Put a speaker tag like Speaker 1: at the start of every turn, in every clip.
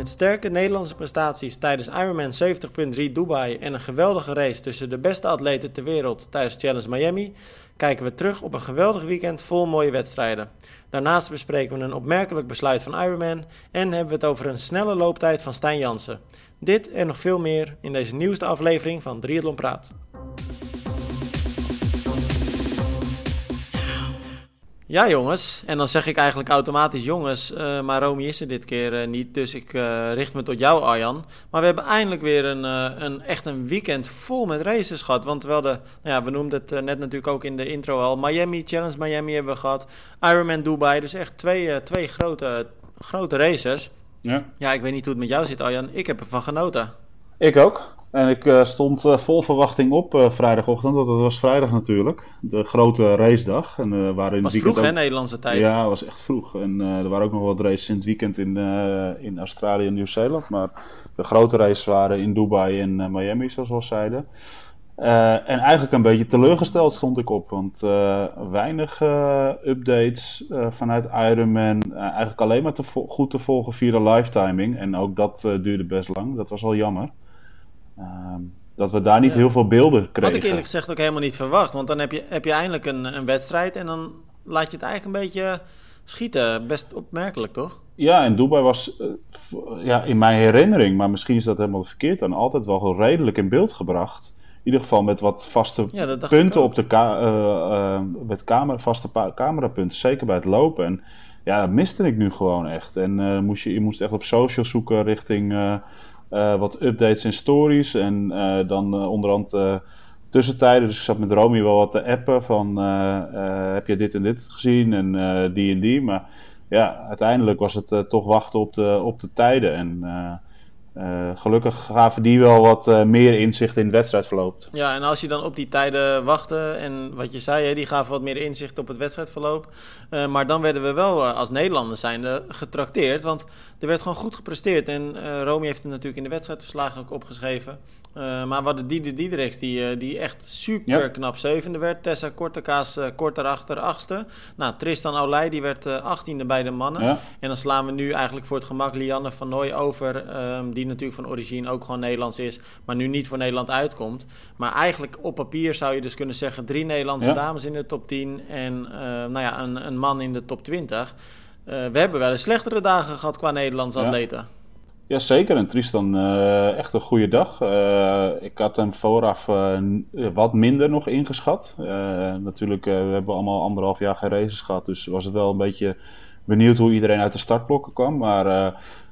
Speaker 1: Met sterke Nederlandse prestaties tijdens Ironman 70.3 Dubai en een geweldige race tussen de beste atleten ter wereld tijdens Challenge Miami, kijken we terug op een geweldig weekend vol mooie wedstrijden. Daarnaast bespreken we een opmerkelijk besluit van Ironman en hebben we het over een snelle looptijd van Stijn Jansen. Dit en nog veel meer in deze nieuwste aflevering van Triathlon Praat. Ja, jongens. En dan zeg ik eigenlijk automatisch jongens. Uh, maar Romy is er dit keer uh, niet. Dus ik uh, richt me tot jou, Arjan. Maar we hebben eindelijk weer een, een, echt een weekend vol met races gehad. Want we hadden, nou ja, we noemden het net natuurlijk ook in de intro al. Miami, Challenge Miami hebben we gehad. Ironman Dubai. Dus echt twee, twee grote, grote races. Ja. ja, ik weet niet hoe het met jou zit, Arjan. Ik heb ervan genoten.
Speaker 2: Ik ook. En ik uh, stond uh, vol verwachting op uh, vrijdagochtend, want het was vrijdag natuurlijk. De grote racedag. En,
Speaker 1: waren was vroeg, ook... hè, Nederlandse tijd?
Speaker 2: Ja, het was echt vroeg. En er waren ook nog wat races in het weekend in, in Australië en Nieuw-Zeeland. Maar de grote races waren in Dubai en Miami, zoals we al zeiden. en eigenlijk een beetje teleurgesteld stond ik op, want weinig updates vanuit Ironman. eigenlijk alleen maar te goed te volgen via de live timing. En ook dat duurde best lang, dat was wel jammer. Ehm, dat we daar niet heel veel beelden kregen.
Speaker 1: Had ik eerlijk gezegd ook helemaal niet verwacht. Want dan heb je, heb je eindelijk een, een wedstrijd en dan laat je het eigenlijk een beetje schieten. Best opmerkelijk, toch?
Speaker 2: Ja, en Dubai was uh, ja, in mijn herinnering, maar misschien is dat helemaal verkeerd dan, altijd wel redelijk in beeld gebracht. In ieder geval met wat vaste punten op de ka uh, uh, met camera, vaste camerapunten, zeker bij het lopen. En ja, dat miste ik nu gewoon echt. En moest je, je moest echt op social zoeken richting wat updates en stories. En uh, dan uh, onderhand tussentijden. Dus ik zat met Romy wel wat te appen van heb je dit en dit gezien en die en die. Maar ja, uiteindelijk was het toch wachten op de, op de tijden. En uh, gelukkig gaven die wel wat uh, meer inzicht in het wedstrijdverloop.
Speaker 1: Ja, en als je dan op die tijden wachtte en wat je zei, hè, die gaven wat meer inzicht op het wedstrijdverloop. Uh, maar dan werden we wel als Nederlanders zijnde getrakteerd, want er werd gewoon goed gepresteerd. En Romy heeft het natuurlijk in de wedstrijdverslagen ook opgeschreven. Uh, maar we hadden Dieder Diedericks die, uh, die echt super knap zevende werd. Tessa Kortekaas uh, kort daarachter achtste. Nou, Tristan Aulij die werd achttiende bij de mannen. Ja. En dan slaan we nu eigenlijk voor het gemak Lianne van Nooy over. Um, die natuurlijk van origine ook gewoon Nederlands is. Maar nu niet voor Nederland uitkomt. Maar eigenlijk op papier zou je dus kunnen zeggen... drie Nederlandse ja. dames in de top 10 en nou ja, een, een man in de top 20. we hebben wel eens slechtere dagen gehad qua Nederlandse atleten.
Speaker 2: Ja, zeker. En Tristan, uh, echt een goede dag. Uh, ik had hem vooraf uh, wat minder nog ingeschat. natuurlijk, we hebben allemaal anderhalf jaar geen races gehad. Dus was het wel een beetje benieuwd hoe iedereen uit de startblokken kwam. Maar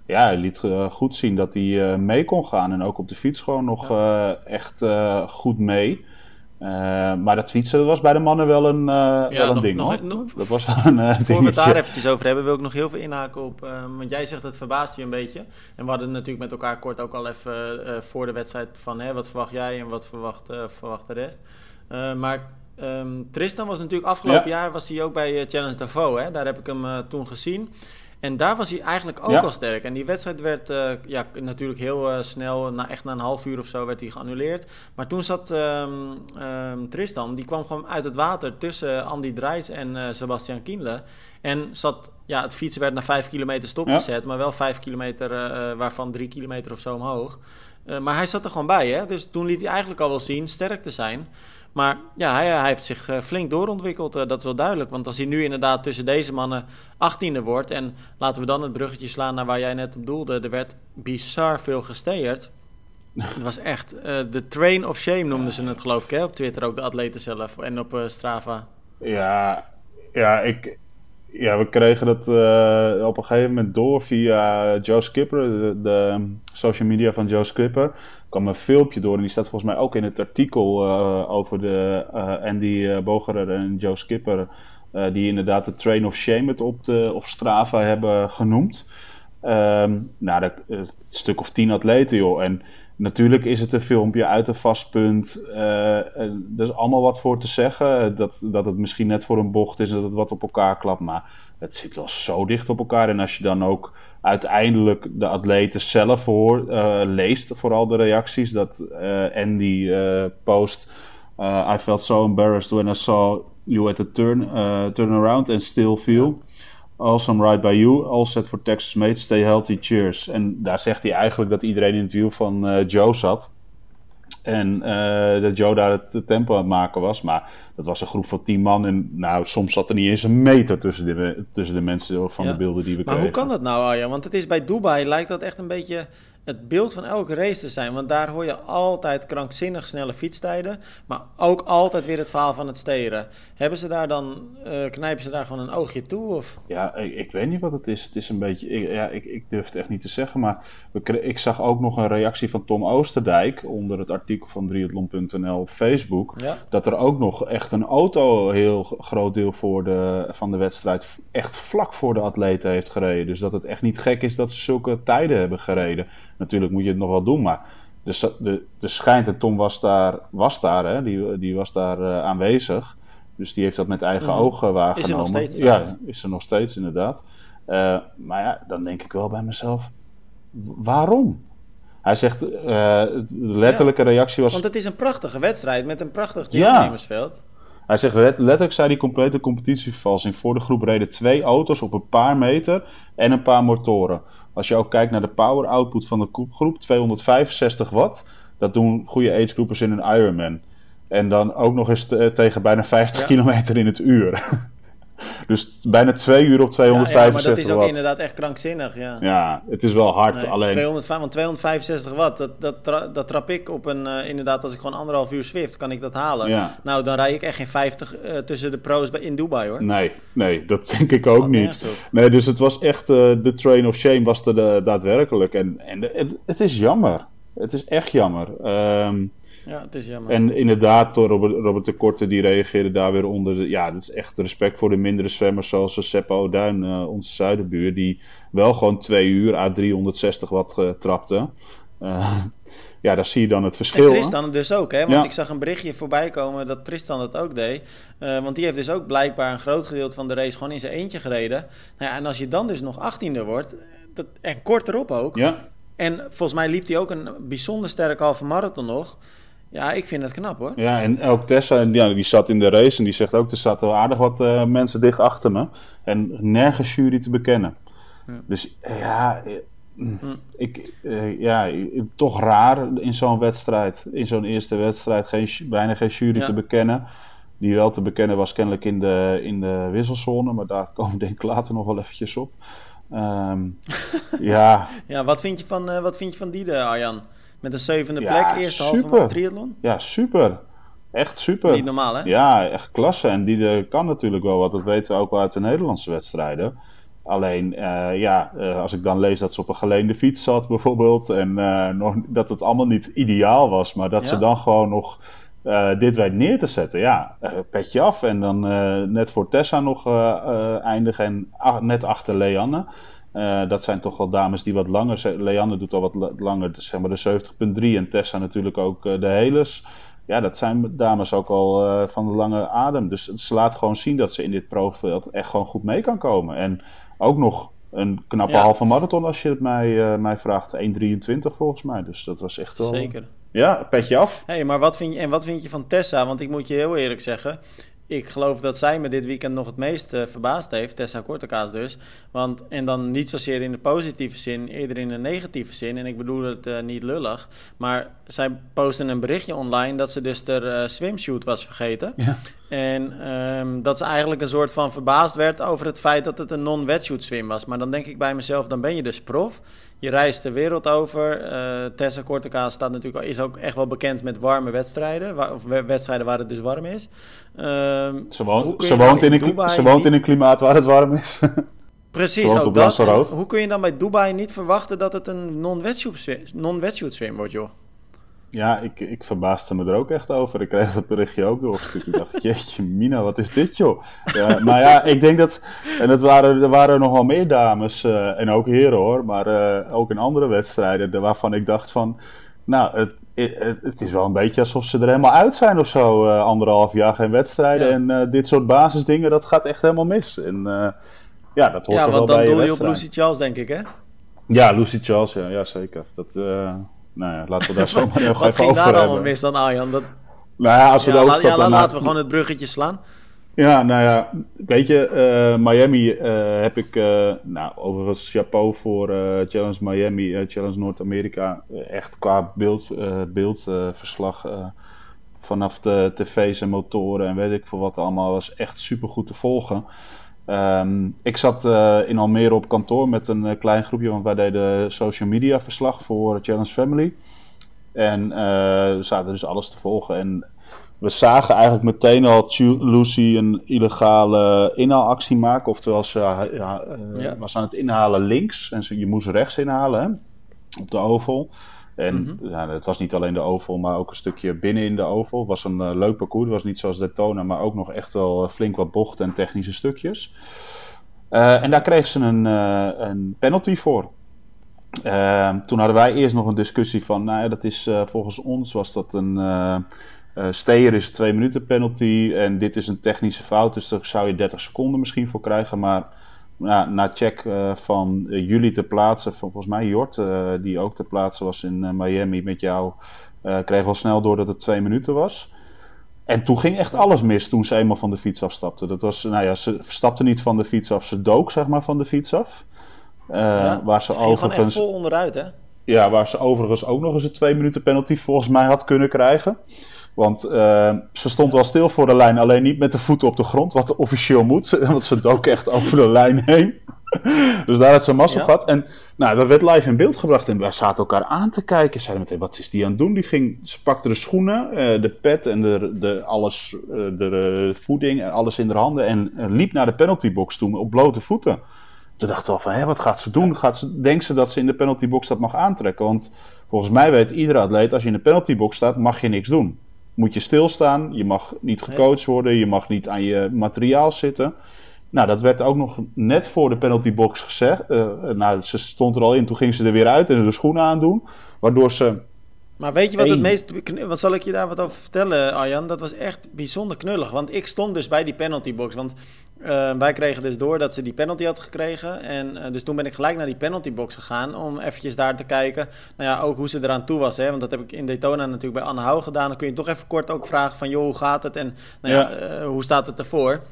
Speaker 2: ja, hij liet goed zien dat hij mee kon gaan. En ook op de fiets gewoon nog echt goed mee. Uh, maar dat fietsen was bij de mannen wel een, uh, ja, wel een ding nog,
Speaker 1: nog, dat was een uh, Voor we het daar eventjes over hebben, wil ik nog heel veel inhaken op. want jij zegt het verbaast je een beetje. En we hadden natuurlijk met elkaar kort ook al even voor de wedstrijd van hè, wat verwacht jij en wat verwacht, verwacht de rest. maar um, Tristan was natuurlijk afgelopen jaar was hij ook bij Challenge Davos. Hè? Daar heb ik hem toen gezien. En daar was hij eigenlijk ook al sterk. En die wedstrijd werd uh, ja, natuurlijk heel uh, snel, na, echt na een half uur of zo, werd hij geannuleerd. Maar toen zat um, um, Tristan, die kwam gewoon uit het water tussen Andy Drijs en uh, Sebastian Kienle. En zat, ja, het fietsen werd naar vijf kilometer stopgezet, ja. maar wel vijf kilometer, waarvan drie kilometer of zo omhoog. maar hij zat er gewoon bij, hè? Dus toen liet hij eigenlijk al wel zien sterk te zijn. Maar ja, hij, hij heeft zich eh, flink doorontwikkeld, uh, dat is wel duidelijk. Want als hij nu inderdaad tussen deze mannen achttiende wordt... en laten we dan het bruggetje slaan naar waar jij net op doelde... er werd bizar veel gesteerd. Het was echt uh, de train of shame noemden ze het geloof ik hè? op Twitter, ook de atleten zelf en op Strava.
Speaker 2: Ja, ja, ik, ja, we kregen dat op een gegeven moment door via Joe Skipper, de, de social media van Joe Skipper kwam een filmpje door en die staat volgens mij ook in het artikel uh, over de uh, Andy uh, Bogerer en Joe Skipper, die inderdaad de Train of Shame het op, de, op Strava hebben genoemd. Um, nou, een stuk of tien atleten, joh. En natuurlijk is het een filmpje uit een vast punt. er is allemaal wat voor te zeggen. Dat, dat het misschien net voor een bocht is, dat het wat op elkaar klapt. Maar het zit wel zo dicht op elkaar. En als je dan ook uiteindelijk de atleten zelf hoor, uh, leest, vooral de reacties, dat uh, Andy uh, post. I felt so embarrassed when I saw you at the turn, turn around and still feel. Awesome ride by you. All set for Texas mate. Stay healthy. Cheers. En daar zegt hij eigenlijk dat iedereen in het wiel van Joe zat. En uh, dat Joe daar het tempo aan het maken was. Maar dat was een groep van tien man. En nou, soms zat er niet eens een meter tussen de, tussen de mensen van de beelden die we
Speaker 1: maar
Speaker 2: kregen.
Speaker 1: Maar hoe kan dat nou, Arjan? Want het is bij Dubai lijkt dat echt een beetje het beeld van elke race te zijn. Want daar hoor je altijd krankzinnig snelle fietstijden. Maar ook altijd weer het verhaal van het steren. Hebben ze daar dan, uh, knijpen ze daar gewoon een oogje toe? Of?
Speaker 2: Ja, ik, ik, weet niet wat het is. Het is een beetje, ik, ja, ik, ik durf het echt niet te zeggen. Maar we, ik zag ook nog een reactie van Tom Oosterdijk onder het artikel van triathlon.nl op Facebook.
Speaker 1: Ja.
Speaker 2: Dat er ook nog echt een auto, heel groot deel voor de, van de wedstrijd, echt vlak voor de atleten heeft gereden. Dus dat het echt niet gek is dat ze zulke tijden hebben gereden. Natuurlijk moet je het nog wel doen, maar de, de, de schijnt, en Tom was daar, was daar hè, die, die was daar uh, aanwezig. Dus die heeft dat met eigen mm. ogen waargenomen.
Speaker 1: Is er nog steeds?
Speaker 2: Ja, is er nog steeds inderdaad. Uh, maar ja, dan denk ik wel bij mezelf, waarom? Hij zegt, uh, de letterlijke ja, reactie was...
Speaker 1: Want het is een prachtige wedstrijd met een prachtig deelnemersveld. Ja.
Speaker 2: Hij zegt letterlijk zei die complete competitievervalsing. Voor de groep reden twee auto's op een paar meter en een paar motoren. Als je ook kijkt naar de power output van de groep, 265 watt. Dat doen goede agegroepers in een Ironman. En dan ook nog eens tegen bijna 50 kilometer in het uur. dus bijna twee uur op 265 watt. Ja, maar dat
Speaker 1: is ook inderdaad echt krankzinnig, ja.
Speaker 2: Ja, het is wel hard, nee, alleen...
Speaker 1: 200, want 265 watt, dat, dat, tra dat trap ik op een... Uh, inderdaad, als ik gewoon anderhalf uur Swift, kan ik dat halen.
Speaker 2: Ja.
Speaker 1: Nou, dan rij ik echt geen 50 uh, tussen de pro's in Dubai, hoor.
Speaker 2: Nee, nee, dat denk ik ook niet. Nee, dus het was echt... Uh, de train of shame was er daadwerkelijk. En, en het, het, is jammer. Het is echt jammer. Um,
Speaker 1: ja, het is jammer.
Speaker 2: En inderdaad, Robert, Robert de Korte die reageerde daar weer onder. Ja, dat is echt respect voor de mindere zwemmers zoals Seppo O'Duin, uh, onze zuidenbuur. Die wel gewoon twee uur à 360 watt uh, trapte. Uh, ja, daar zie je dan het verschil. En
Speaker 1: Tristan dus ook, hè? Want ja. ik zag een berichtje voorbij komen dat Tristan dat ook deed. Uh, want die heeft dus ook blijkbaar een groot gedeelte van de race gewoon in zijn eentje gereden. Nou ja, en als je dan dus nog achttiende wordt, dat, en kort erop ook.
Speaker 2: Ja.
Speaker 1: En volgens mij liep hij ook een bijzonder sterke halve marathon nog. Ja, ik vind het knap hoor.
Speaker 2: Ja, en ook Tessa, ja, die zat in de race en die zegt ook, er zaten aardig wat uh, mensen dicht achter me. En nergens jury te bekennen. Ja. Dus ja, mm, ik, uh, ja, toch raar in zo'n wedstrijd, in zo'n eerste wedstrijd, geen, bijna geen jury ja. te bekennen. Die wel te bekennen was kennelijk in de, in de wisselzone, maar daar komen we denk ik later nog wel eventjes op. Um, ja.
Speaker 1: ja, wat vind je van, uh, wat vind je van die, Arjan? Met een zevende ja, plek, eerste super. halve triathlon.
Speaker 2: Ja, super. Echt super.
Speaker 1: Niet normaal, hè?
Speaker 2: Ja, echt klasse. En die kan natuurlijk wel wat. Dat weten we ook wel uit de Nederlandse wedstrijden. Alleen, uh, ja, uh, als ik dan lees dat ze op een geleende fiets zat bijvoorbeeld. En uh, nog, dat het allemaal niet ideaal was. Maar dat ja. ze dan gewoon nog dit weet neer te zetten. Ja, petje af. En dan net voor Tessa nog eindigen. En net achter Leanne. Uh, dat zijn toch wel dames die wat langer. Leanne doet al wat langer, zeg maar de 70.3 en Tessa natuurlijk ook uh, de Heles. Ja, dat zijn dames ook al uh, van de lange adem. Dus ze laat gewoon zien dat ze in dit profveld echt gewoon goed mee kan komen. En ook nog een knappe ja. halve marathon als je het mij, mij vraagt. 1,23 volgens mij. Dus dat was echt wel...
Speaker 1: Zeker.
Speaker 2: Ja, petje af.
Speaker 1: hey, maar wat vind je, en wat vind je van Tessa? Want ik moet je heel eerlijk zeggen ik geloof dat zij me dit weekend nog het meest uh, verbaasd heeft. Tessa Kortekaas dus. Want, en dan niet zozeer in de positieve zin, eerder in de negatieve zin. En ik bedoel het uh, niet lullig. Maar zij postte een berichtje online dat ze dus de uh, swimsuit was vergeten.
Speaker 2: Ja.
Speaker 1: En um, dat ze eigenlijk een soort van verbaasd werd over het feit dat het een non-wetsuit swim was. Maar dan denk ik bij mezelf, dan ben je dus prof. Je reist de wereld over. Uh, Tessa Kortekaas staat natuurlijk, is ook echt wel bekend met warme wedstrijden. Waar, of wedstrijden waar het dus warm is.
Speaker 2: Um, ze, woont, ze, woont in, een, ze woont in een klimaat waar het warm is.
Speaker 1: Precies, ook dat. hoe kun je dan bij Dubai niet verwachten dat het een non-wetsuit non swim wordt, joh?
Speaker 2: Ja, ik, ik verbaasde me er ook echt over. Ik kreeg dat berichtje ook doorgestuurd. Ik dacht, jeetje mina, wat is dit joh? Ja, maar ja, ik denk dat... En het waren, er waren nog wel meer dames uh, en ook heren hoor. Maar uh, ook in andere wedstrijden waarvan ik dacht van... Nou, het, het, het, is wel een beetje alsof ze er helemaal uit zijn of zo. Uh, anderhalf jaar geen wedstrijden. Ja. En dit soort basisdingen, dat gaat echt helemaal mis. En ja, dat hoort ja, wel bij Ja, want dan doe je
Speaker 1: op Lucy Charles denk ik hè?
Speaker 2: Ja, Lucy Charles, ja, ja zeker. Dat nou ja, laten we daar zo maar
Speaker 1: Wat ging daar allemaal mis dan, Arjan? Dat...
Speaker 2: Nou ja, als we ja,
Speaker 1: ja, laten we gewoon het bruggetje slaan.
Speaker 2: Ja, nou ja, weet je, uh, Miami uh, heb ik, uh, nou overigens chapeau voor Challenge Miami, Challenge Noord-Amerika. echt qua beeld, beeldverslag vanaf de tv's en motoren en weet ik veel wat allemaal, was echt super goed te volgen. Um, ik zat in Almere op kantoor met een klein groepje, want wij deden social media verslag voor Challenge Family. En we zaten dus alles te volgen en we zagen eigenlijk meteen al Lucy een illegale inhaalactie maken. Oftewel, ze ja, uh, was aan het inhalen links en ze, je moest rechts inhalen hè, op de oval. En mm ja, het was niet alleen de oval, maar ook een stukje binnen in de oval. Het was een uh, leuk parcours. Het was niet zoals Daytona, maar ook nog echt wel eh, flink wat bochten en technische stukjes. Uh, en daar kreeg ze een, een penalty voor. toen hadden wij eerst nog een discussie van, nou ja, dat is volgens ons was dat een uh, Steyer is twee minuten penalty en dit is een technische fout, dus daar zou je 30 seconden misschien voor krijgen. Maar nou, na check uh, van uh, jullie te plaatsen, volgens mij Jort, die ook te plaatsen was in Miami met jou, kreeg al snel door dat het twee minuten was. En toen ging echt alles mis toen ze eenmaal van de fiets afstapte. Dat was, nou ja, ze stapte niet van de fiets af, ze dook zeg maar van de fiets af.
Speaker 1: Ja, waar ze, ze overigens. echt vol onderuit, hè?
Speaker 2: Ja, waar ze overigens ook nog eens een twee minuten penalty volgens mij had kunnen krijgen. Want uh, ze stond wel stil voor de lijn, alleen niet met de voeten op de grond, wat officieel moet. Want ze dook echt over de lijn heen. dus daar had ze massa ja. gehad. En nou, dat werd live in beeld gebracht en we zaten elkaar aan te kijken. Zeiden meteen, wat is die aan het doen? Die ging, ze pakte de schoenen, uh, de pet en de, de, alles, uh, de, voeding en alles in haar handen. En liep naar de penaltybox toe op blote voeten. Toen dachten we van, hé, wat gaat ze doen? Gaat ze, denkt ze dat ze in de penaltybox dat mag aantrekken? Want volgens mij weet iedere atleet, als je in de penaltybox staat, mag je niks doen moet je stilstaan. Je mag niet gecoacht worden. Je mag niet aan je materiaal zitten. Nou, dat werd ook nog net voor de penaltybox gezegd. Uh, nou, ze stond er al in. Toen ging ze er weer uit en de schoenen aandoen. Waardoor ze
Speaker 1: maar weet je wat het meest. Wat zal ik je daar wat over vertellen, Arjan? Dat was echt bijzonder knullig. Want ik stond dus bij die penaltybox. Want uh, wij kregen dus door dat ze die penalty had gekregen. En uh, dus toen ben ik gelijk naar die penaltybox gegaan. Om eventjes daar te kijken. Nou ja, ook hoe ze eraan toe was. Hè? Want dat heb ik in Daytona natuurlijk bij Anne gedaan. Dan kun je toch even kort ook vragen van... joh, hoe gaat het? En nou ja, ja. Uh, hoe staat het ervoor?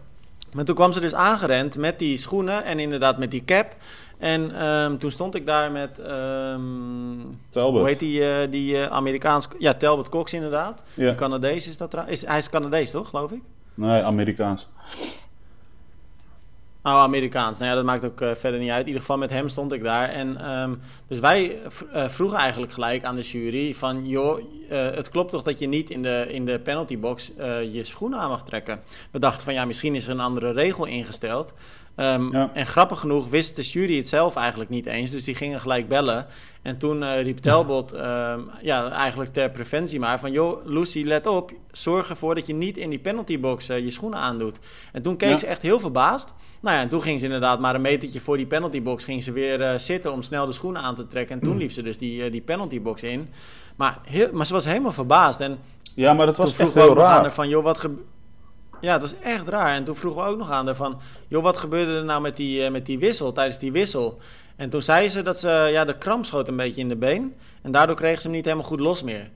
Speaker 1: Maar toen kwam ze dus aangerend met die schoenen en inderdaad met die cap. En um, toen stond ik daar met. Um,
Speaker 2: Talbot.
Speaker 1: Hoe heet die, uh, die uh, Amerikaans. Ja, Talbot Cox inderdaad. Ja. Die Canadees is dat. Is, hij is Canadees toch, geloof ik?
Speaker 2: Nee, Amerikaans.
Speaker 1: Oh, Amerikaans. Nou ja, dat maakt ook uh, verder niet uit. In ieder geval met hem stond ik daar. En um, dus wij vroegen eigenlijk gelijk aan de jury van... joh, het klopt toch dat je niet in de, in de penaltybox je schoenen aan mag trekken? We dachten van ja, misschien is er een andere regel ingesteld. Um, ja. En grappig genoeg wist de jury het zelf eigenlijk niet eens. Dus die gingen gelijk bellen. En toen uh, riep Telbot, um, ja, eigenlijk ter preventie maar... van joh, Lucy, let op. Zorg ervoor dat je niet in die penaltybox uh, je schoenen aandoet. En toen keek ja. ze echt heel verbaasd. Nou ja, en toen ging ze inderdaad maar een metertje voor die penaltybox... ging ze weer uh, zitten om snel de schoenen aan te trekken. En toen liep ze dus die, die penaltybox in. Maar, heel, maar ze was helemaal verbaasd. En
Speaker 2: ja, maar dat was echt heel raar.
Speaker 1: Van, joh, wat gebeurt... Ja, het was echt raar. En toen vroegen we ook nog aan haar van... joh, wat gebeurde er nou met die, uh, met die wissel, tijdens die wissel? En toen zei ze dat ze... ja, de kramp schoot een beetje in de been. En daardoor kreeg ze hem niet helemaal goed los meer.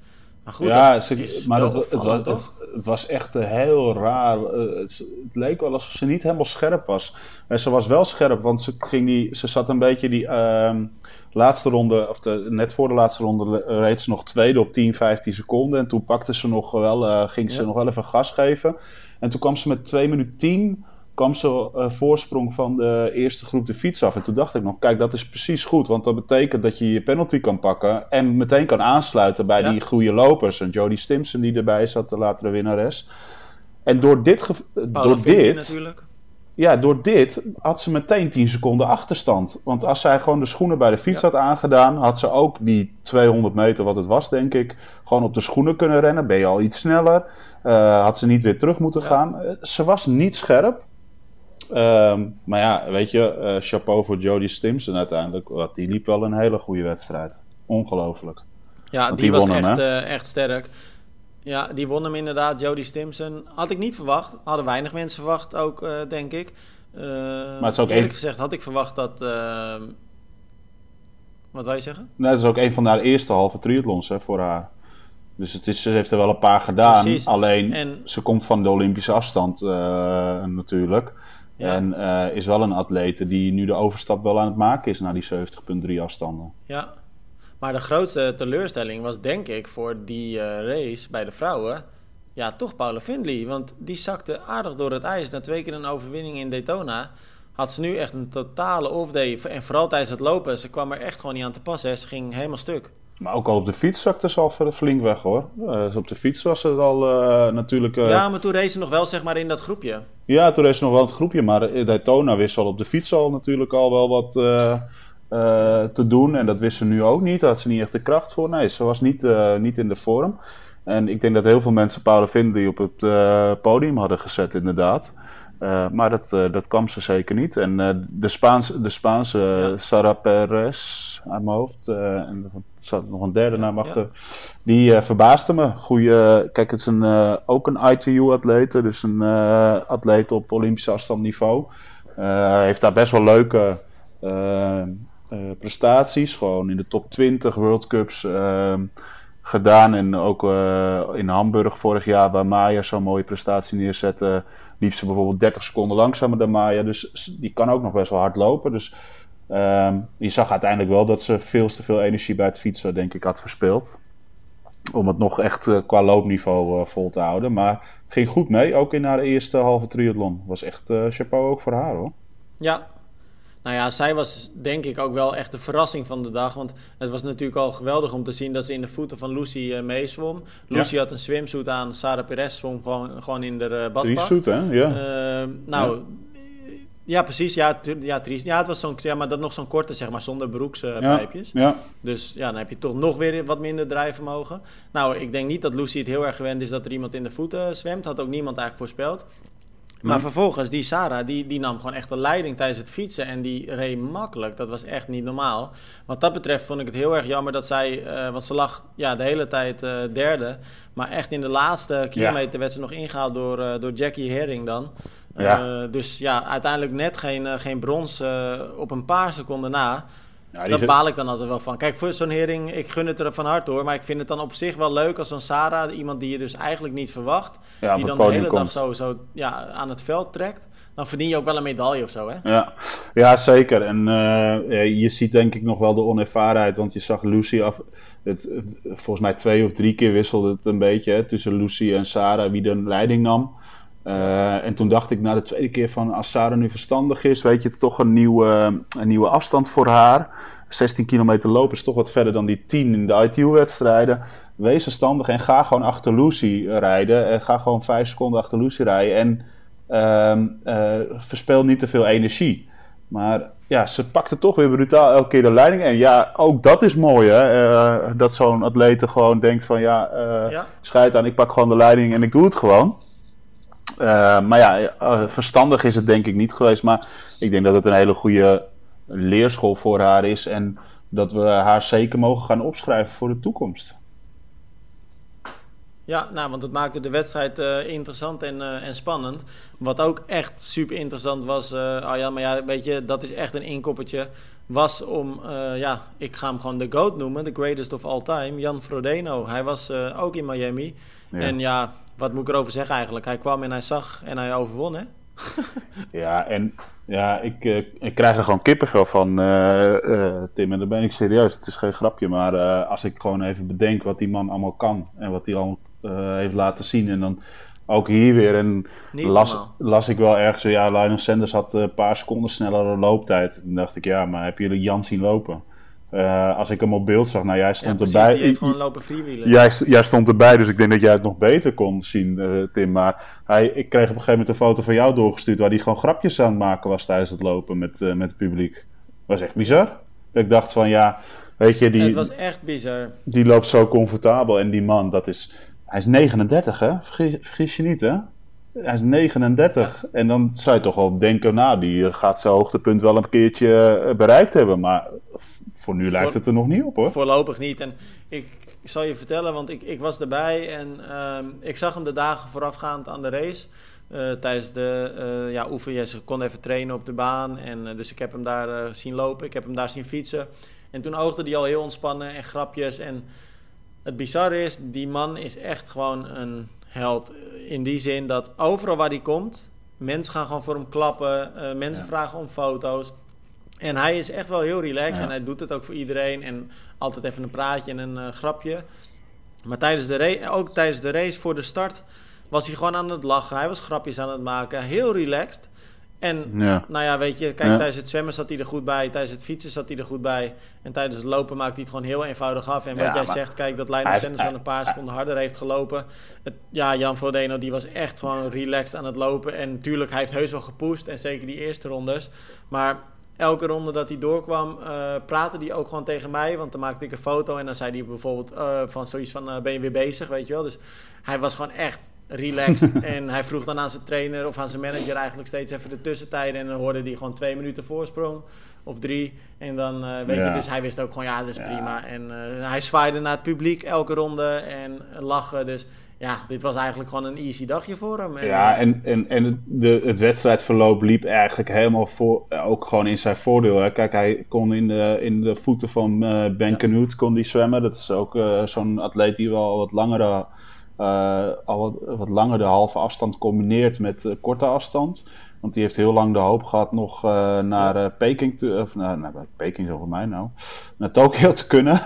Speaker 1: Maar goed,
Speaker 2: ja, ze, maar het, het, was, het, het, was echt uh, heel raar. Uh, het, het, leek wel alsof ze niet helemaal scherp was. En ze was wel scherp, want ze, ging die, ze zat een beetje die uh, laatste ronde, of de, net voor de laatste ronde, reed ze nog tweede op 10, 15 seconden. En toen pakte ze nog wel, uh, ging ze ja. nog wel even gas geven. En toen kwam ze met 2 minuten 10 kwam ze uh, voorsprong van de eerste groep de fiets af. En toen dacht ik nog, kijk, dat is precies goed. Want dat betekent dat je je penalty kan pakken en meteen kan aansluiten bij ja. die goede lopers. En Jody Stimson die erbij zat, de latere winnares. En door dit... door dit
Speaker 1: natuurlijk.
Speaker 2: Ja, door dit had ze meteen 10 seconden achterstand. Want als zij gewoon de schoenen bij de fiets ja. had aangedaan, had ze ook die 200 meter, wat het was, denk ik, gewoon op de schoenen kunnen rennen. Ben je al iets sneller. Uh, had ze niet weer terug moeten gaan. Uh, ze was niet scherp. Uh, maar ja, weet je, uh, chapeau voor Jodie Stimson uiteindelijk. Want die liep wel een hele goede wedstrijd. Ongelooflijk.
Speaker 1: Ja, die, die was echt, echt sterk. Ja, die won hem inderdaad, Jodie Stimson. Had ik niet verwacht. Hadden weinig mensen verwacht ook, denk ik. maar het is ook eerlijk een... gezegd had ik verwacht dat... ehm, wat wil je zeggen?
Speaker 2: Nee, het is ook een van haar eerste halve triathlons hè, voor haar. Dus het is, ze heeft er wel een paar gedaan. Alleen ze komt van de Olympische afstand natuurlijk. En is wel een atlete die nu de overstap wel aan het maken is naar die 70,3 afstanden.
Speaker 1: Ja, maar de grootste teleurstelling was denk ik voor die race bij de vrouwen ja, toch Paula Findlay. Want die zakte aardig door het ijs. Na twee keer een overwinning in Daytona had ze nu echt een totale off-day. En vooral tijdens het lopen. Ze kwam er echt gewoon niet aan te passen. Ze ging helemaal stuk.
Speaker 2: Maar ook al op de fiets zakte ze al flink weg hoor. Uh, op de fiets was het al uh, natuurlijk... Uh...
Speaker 1: Ja, maar toen race ze nog wel zeg maar in dat groepje.
Speaker 2: Ja, toen race ze nog wel het groepje. Maar Daytona wist al op de fiets al natuurlijk al wel wat te doen. En dat wist ze nu ook niet. Daar had ze niet echt de kracht voor. Nee, ze was niet, niet in de vorm. En ik denk dat heel veel mensen Paula Findlay op het podium hadden gezet, inderdaad. Uh, maar dat, uh, dat kwam ze zeker niet. En de Spaanse, de Spaanse ja. Sara Perez aan mijn hoofd, en er zat nog een derde naam achter, die verbaasde me. Goeie, kijk, het is een, ook een ITU-atleet, dus een atleet op Olympisch afstandniveau. heeft daar best wel leuke prestaties, gewoon in de top 20 World Cups gedaan. En ook in Hamburg vorig jaar, waar Maya zo'n mooie prestatie neerzette, liep ze bijvoorbeeld 30 seconden langzamer dan Maya. Dus die kan ook nog best wel hard lopen. Dus um, je zag uiteindelijk wel dat ze veel te veel energie bij het fietsen, denk ik, had verspeeld. Om het nog echt uh, qua loopniveau uh, vol te houden. Maar ging goed mee, ook in haar eerste halve triathlon. Was echt chapeau ook voor haar hoor.
Speaker 1: Ja, nou ja, zij was denk ik ook wel echt de verrassing van de dag. Want het was natuurlijk al geweldig om te zien dat ze in de voeten van Lucy uh, meezwom. Lucy had een swimsuit aan, Sarah Perez zwom gewoon, gewoon in de uh, badpak.
Speaker 2: hè? Ja.
Speaker 1: Uh, nou, ja. ja. precies. Ja, ja, ja, het was zo'n, ja, maar dat nog zo'n korte, zeg maar, zonder broekspijpjes.
Speaker 2: Ja.
Speaker 1: Dus ja, dan heb je toch nog weer wat minder drijfvermogen. Nou, ik denk niet dat Lucy het heel erg gewend is dat er iemand in de voeten zwemt. Had ook niemand eigenlijk voorspeld. Maar vervolgens, die Sarah, die, die nam gewoon echt de leiding tijdens het fietsen. En die reed makkelijk. Dat was echt niet normaal. Wat dat betreft vond ik het heel erg jammer dat zij... Uh, want ze lag ja, de hele tijd uh, derde. Maar echt in de laatste kilometer werd ze nog ingehaald door, uh, door Jackie Herring dan. Ja. dus ja, uiteindelijk net geen, geen brons op een paar seconden na. Ja, dat baal ik dan altijd wel van. Kijk, voor zo'n hering, ik gun het er van harte hoor. Maar ik vind het dan op zich wel leuk als zo'n Sarah, iemand die je dus eigenlijk niet verwacht, die dan de hele dag zo, zo ja, aan het veld trekt. Dan verdien je ook wel een medaille of zo, hè?
Speaker 2: Ja, ja zeker. En uh, je ziet denk ik nog wel de onervarenheid. Want je zag Lucy af. Het, volgens mij twee of drie keer wisselde het een beetje hè, tussen Lucy en Sarah wie de leiding nam. Uh, en toen dacht ik na de tweede keer van als Sarah nu verstandig is, weet je, toch een nieuwe, een nieuwe afstand voor haar. 16 kilometer lopen is toch wat verder dan die 10 in de ITU-wedstrijden. Wees verstandig en ga gewoon achter Lucy rijden. En ga gewoon 5 seconden achter Lucy rijden. En uh, uh, verspeel niet te veel energie. Maar ja, ze pakte toch weer brutaal elke keer de leiding. En ja, ook dat is mooi hè. Uh, dat zo'n atlete gewoon denkt van ja, ja, scheid aan, ik pak gewoon de leiding en ik doe het gewoon. Maar ja, verstandig is het denk ik niet geweest. Maar ik denk dat het een hele goede leerschool voor haar is en dat we haar zeker mogen gaan opschrijven voor de toekomst.
Speaker 1: Ja, nou, want het maakte de wedstrijd uh, interessant en, uh, en spannend. Wat ook echt super interessant was, uh, ja, maar ja, weet je, dat is echt een inkoppertje. Was om, ja, ik ga hem gewoon de GOAT noemen, the greatest of all time, Jan Frodeno. Hij was ook in Miami. Ja. En ja, wat moet ik erover zeggen eigenlijk? Hij kwam en hij zag en hij overwon, hè?
Speaker 2: ja, en ja, ik, uh, ik krijg er gewoon kippenvel van, uh, uh, Tim. En dan ben ik serieus. Het is geen grapje. Maar als ik gewoon even bedenk wat die man allemaal kan. En wat hij al heeft laten zien. En dan ook hier weer. En las, las ik wel ergens. Ja, Lionel Sanders had een paar seconden snellere looptijd. En dacht ik, ja, maar heb jullie Jan zien lopen? Uh, als ik hem op beeld zag, nou jij stond ja, erbij.
Speaker 1: Die heeft gewoon lopen freewheelen.
Speaker 2: Jij, jij stond erbij, dus ik denk dat jij het nog beter kon zien, uh, Tim. Maar hij, ik kreeg op een gegeven moment een foto van jou doorgestuurd waar hij gewoon grapjes aan het maken was tijdens het lopen met, uh, met het publiek. Dat was echt bizar. Ik dacht van ja, weet je, die.
Speaker 1: Het was echt bizar.
Speaker 2: Die loopt zo comfortabel en die man, dat is. Hij is 39, hè? Vergis, vergis je niet, hè? Hij is 39. En dan zou je toch wel denken, nou, die gaat zijn hoogtepunt wel een keertje bereikt hebben. Maar voor nu lijkt het er nog niet op hoor.
Speaker 1: Voorlopig niet. En ik, zal je vertellen, want ik, ik was erbij en uh, ik zag hem de dagen voorafgaand aan de race. Uh, tijdens de uh, ja, oefenjes. Ik kon even trainen op de baan. En, uh, dus ik heb hem daar zien lopen. Ik heb hem daar zien fietsen. En toen oogde hij al heel ontspannen en grapjes. En het bizarre is, die man is echt gewoon een held. In die zin dat overal waar hij komt, mensen gaan gewoon voor hem klappen. Mensen vragen om foto's. En hij is echt wel heel relaxed en hij doet het ook voor iedereen. En altijd even een praatje en een uh, grapje. Maar tijdens de race, ook tijdens de race voor de start was hij gewoon aan het lachen. Hij was grapjes aan het maken. Heel relaxed. En nou ja, weet je, kijk, tijdens het zwemmen zat hij er goed bij. Tijdens het fietsen zat hij er goed bij. En tijdens het lopen maakt hij het gewoon heel eenvoudig af. En wat jij zegt, kijk, dat Lionel Sanders dan een paar seconden harder heeft gelopen. Het, ja, Jan Frodeno, die was echt gewoon relaxed aan het lopen. En natuurlijk, hij heeft heus wel gepusht. En zeker die eerste rondes. Maar elke ronde dat hij doorkwam, uh, praatte hij ook gewoon tegen mij. Want dan maakte ik een foto en dan zei hij bijvoorbeeld uh, van zoiets van, uh, ben je weer bezig, weet je wel. Dus hij was gewoon echt relaxed. en hij vroeg dan aan zijn trainer of aan zijn manager eigenlijk steeds even de tussentijden. En dan hoorde hij gewoon twee minuten voorsprong of drie. En dan, weet je, dus hij wist ook gewoon, ja, dat is prima. En hij zwaaide naar het publiek elke ronde en lachen. Dus ja, dit was eigenlijk gewoon een easy dagje voor hem.
Speaker 2: En, ja, en, en, en de, het wedstrijdverloop liep eigenlijk helemaal voor, ook gewoon in zijn voordeel. Hè. Kijk, hij kon in de, in de voeten van uh, Ben ja. kon die zwemmen. Dat is ook uh, zo'n atleet die wel wat langere, uh, al wat, wat langer de halve afstand combineert met korte afstand. Want die heeft heel lang de hoop gehad nog naar Peking, te, of naar, naar Peking zo voor mij nou, naar Tokio te kunnen.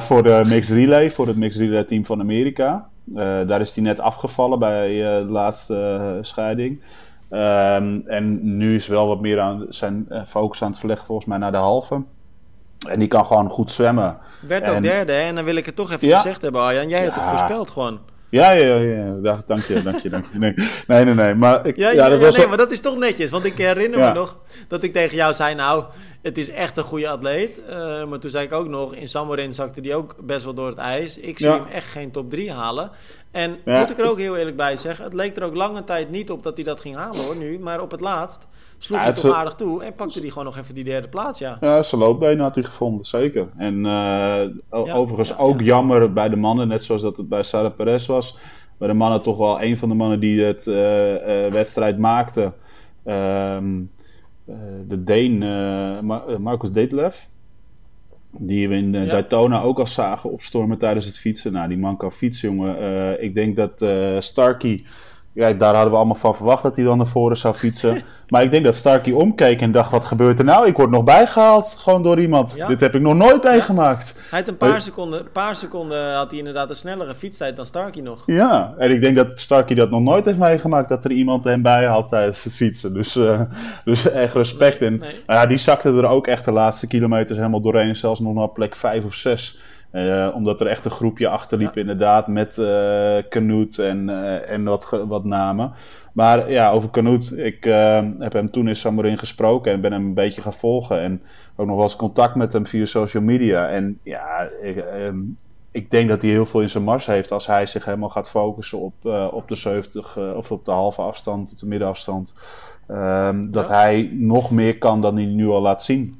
Speaker 2: voor de mixed relay, voor het mixed relay team van Amerika. Eh, daar is hij net afgevallen bij uh, de laatste uh, scheiding. Um, en nu is wel wat meer aan zijn focus aan het verleggen, volgens mij, naar de halve. En die kan gewoon goed zwemmen.
Speaker 1: Werd ook derde, hè? En dan wil ik het toch even gezegd hebben, Arjan. Jij ja. hebt het voorspeld gewoon.
Speaker 2: Ja, ja, ja, ja. dank je, dank je, dank je. Nee, nee, nee. nee. Maar ik,
Speaker 1: ja, ja, dat was nee, maar dat is toch netjes. Want ik herinner me nog dat ik tegen jou zei, nou, het is echt een goede atleet. Uh, maar toen zei ik ook nog, in Samorin zakte die ook best wel door het ijs. Ik zie hem echt geen top 3 halen. En moet ik er ook heel eerlijk bij zeggen, het leek er ook lange tijd niet op dat hij dat ging halen hoor, nu. Maar op het laatst sloeg ja, hij toch aardig toe en pakte hij gewoon nog even die derde plaats, ja.
Speaker 2: Ja, zijn loopbenen had hij gevonden, zeker. En uh, overigens ook jammer bij de mannen, net zoals dat het bij Sarah Perez was. Bij de mannen toch wel een van de mannen die het uh, wedstrijd maakte. Ehm, de Deen Marcus Detlev. Die we in Daytona ook al zagen opstormen tijdens het fietsen. Nou, die man kan fietsen, jongen. ik denk dat Starkey ja, daar hadden we allemaal van verwacht dat hij dan naar voren zou fietsen. maar ik denk dat Starkey omkeek en dacht: wat gebeurt er nou? Ik word nog bijgehaald gewoon door iemand. Dit heb ik nog nooit meegemaakt.
Speaker 1: Hij had een paar seconden, paar seconden had hij inderdaad een snellere fietstijd dan Starkey nog.
Speaker 2: Ja, en ik denk dat Starkey dat nog nooit heeft meegemaakt dat er iemand hem bijhaalt tijdens het fietsen. Dus, uh, dus echt respect. en ja, die zakte er ook echt de laatste kilometers helemaal doorheen, zelfs nog naar plek 5 of 6. Uh, omdat er echt een groepje achterliep, ja. inderdaad, met uh, Canute en, uh, en wat, wat namen. Maar ja, over Canute, ik heb hem toen in Samarin gesproken en ben hem een beetje gaan volgen. En ook nog wel eens contact met hem via social media. En ja, ik, um, ik denk dat hij heel veel in zijn mars heeft als hij zich helemaal gaat focussen op, op de 70 of op de halve afstand, op de middenafstand. Um, dat ja. hij nog meer kan dan hij nu al laat zien.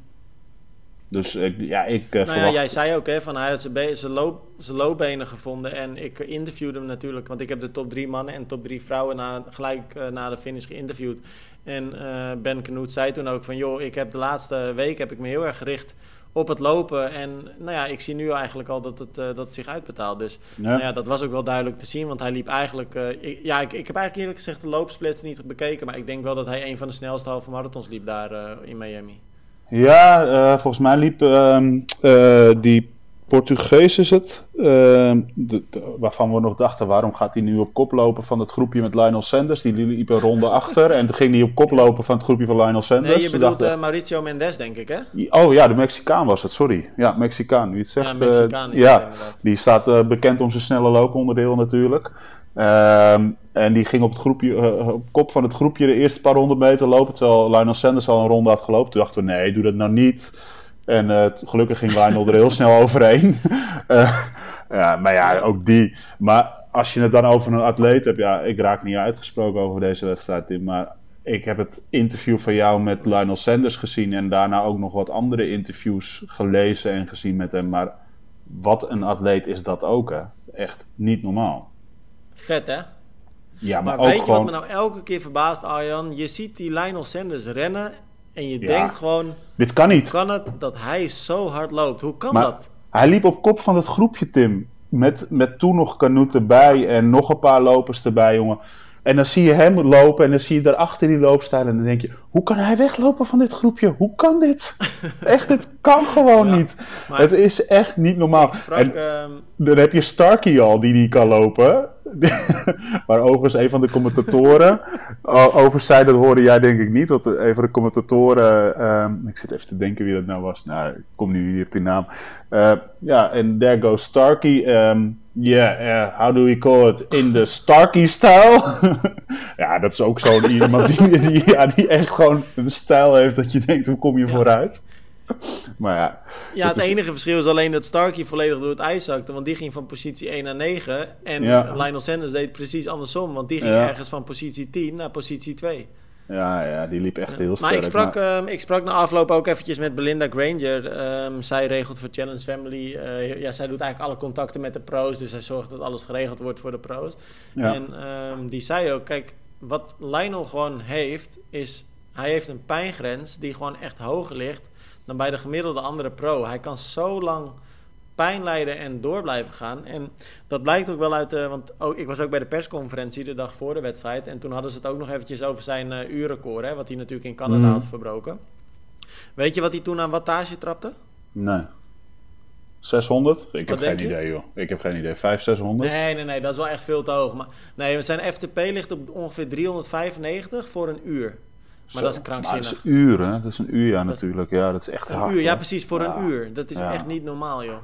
Speaker 2: Dus ja, ik uh,
Speaker 1: nou
Speaker 2: verwacht... ja,
Speaker 1: jij zei ook, hè, van hij had zijn, loop, loopbenen gevonden. En ik interviewde hem natuurlijk, want ik heb de top drie mannen en top drie vrouwen na, gelijk uh, na de finish geïnterviewd. En uh, Ben Knoet zei toen ook van, joh, ik heb de laatste week heb ik me heel erg gericht op het lopen. En nou ja, ik zie nu eigenlijk al dat het, dat het zich uitbetaalt. Dus ja. Nou ja, dat was ook wel duidelijk te zien, want hij liep eigenlijk... Ik, ja, ik, ik heb eigenlijk eerlijk gezegd de loopsplits niet bekeken, maar ik denk wel dat hij een van de snelste halve marathons liep daar in Miami.
Speaker 2: Ja, uh, volgens mij liep uh, uh, die Portugees is het, ehm, de, de, waarvan we nog dachten, waarom gaat hij nu op kop lopen van het groepje met Lionel Sanders? Die liep een ronde achter en toen ging hij op kop lopen van het groepje van Lionel Sanders.
Speaker 1: Nee, je bedoelt dachten, Mauricio Mendes, denk ik, hè?
Speaker 2: Oh ja, de Mexicaan was het, sorry. Ja, Mexicaan, nu het zegt. Ja, Mexicaan is ja, die staat bekend om zijn snelle looponderdeel natuurlijk. Um, en die ging op, het groepje, uh, op kop van het groepje de eerste paar honderd meter lopen. Terwijl Lionel Sanders al een ronde had gelopen. Toen dachten we, nee, doe dat nou niet. En uh, gelukkig ging Lionel er heel snel overheen. ja, maar ja, ook die. Maar als je het dan over een atleet hebt. Ja, ik raak niet uitgesproken over deze wedstrijd, Tim. Maar ik heb het interview van jou met Lionel Sanders gezien. En daarna ook nog wat andere interviews gelezen en gezien met hem. Maar wat een atleet is dat ook, hè? Echt niet normaal.
Speaker 1: Vet, hè?
Speaker 2: Ja,
Speaker 1: maar,
Speaker 2: maar
Speaker 1: weet je wat me nou elke keer verbaast, Arjan? Je ziet die Lionel Sanders rennen en je ja. denkt gewoon...
Speaker 2: Dit kan niet.
Speaker 1: Hoe kan het dat hij zo hard loopt? Hoe kan
Speaker 2: maar
Speaker 1: dat?
Speaker 2: Hij liep op kop van het groepje, Tim. met, met toen nog Canute erbij en nog een paar lopers erbij, jongen. En dan zie je hem lopen en dan zie je daarachter die loopstijl. En dan denk je, hoe kan hij weglopen van dit groepje? Hoe kan dit? echt, het kan gewoon niet. Het is echt niet normaal. en ehm, dan heb je Starkey al die die kan lopen. maar overigens een van de commentatoren over dat hoorde jij denk ik niet. Want een van de commentatoren, ehm, ik zit even te denken wie dat nou was. Nou, ik kom nu hier op die naam. Uh, ja, en there goes Starkey. Um, yeah, how do we call it? In the Starkey style. ja, dat is ook zo'n iemand die, die, ja, die echt gewoon een stijl heeft dat je denkt, hoe kom je vooruit? Maar ja.
Speaker 1: Ja, het enige verschil is alleen dat Starkey volledig door het ijs zakte. Want die ging van positie 1 naar 9. En Lionel Sanders deed precies andersom. Want die ging ergens van positie 10 naar positie 2.
Speaker 2: Ja, ja, die liep echt heel sterk.
Speaker 1: Maar ik sprak, maar... Ehm, ik sprak na afloop ook eventjes met Belinda Granger. Ehm, zij regelt voor Challenge Family. Uh, ja, zij doet eigenlijk alle contacten met de pro's. Dus zij zorgt dat alles geregeld wordt voor de pro's. En um, die zei ook, kijk, wat Lionel gewoon heeft, is... Hij heeft een pijngrens die gewoon echt hoger ligt dan bij de gemiddelde andere pro. Hij kan zo lang pijn lijden en door blijven gaan. En dat blijkt ook wel uit de. Want ook, ik was ook bij de persconferentie de dag voor de wedstrijd. En toen hadden ze het ook nog eventjes over zijn uh, uurrecord. Hè, wat hij natuurlijk in Canada mhm. had verbroken. Weet je wat hij toen aan wattage trapte?
Speaker 2: Nee. 600? Ik heb geen idee, joh. Ik heb geen idee. 500, 600?
Speaker 1: Nee, nee, nee. Dat is wel echt veel te hoog. Maar nee, zijn FTP ligt op ongeveer 395 voor een uur. Maar dat is krankzinnig.
Speaker 2: dat is uren. Dat is een uur, ja, natuurlijk. Ja, dat is echt
Speaker 1: een
Speaker 2: hard.
Speaker 1: Uur, ja, precies, voor een uur. Dat is echt niet normaal, joh.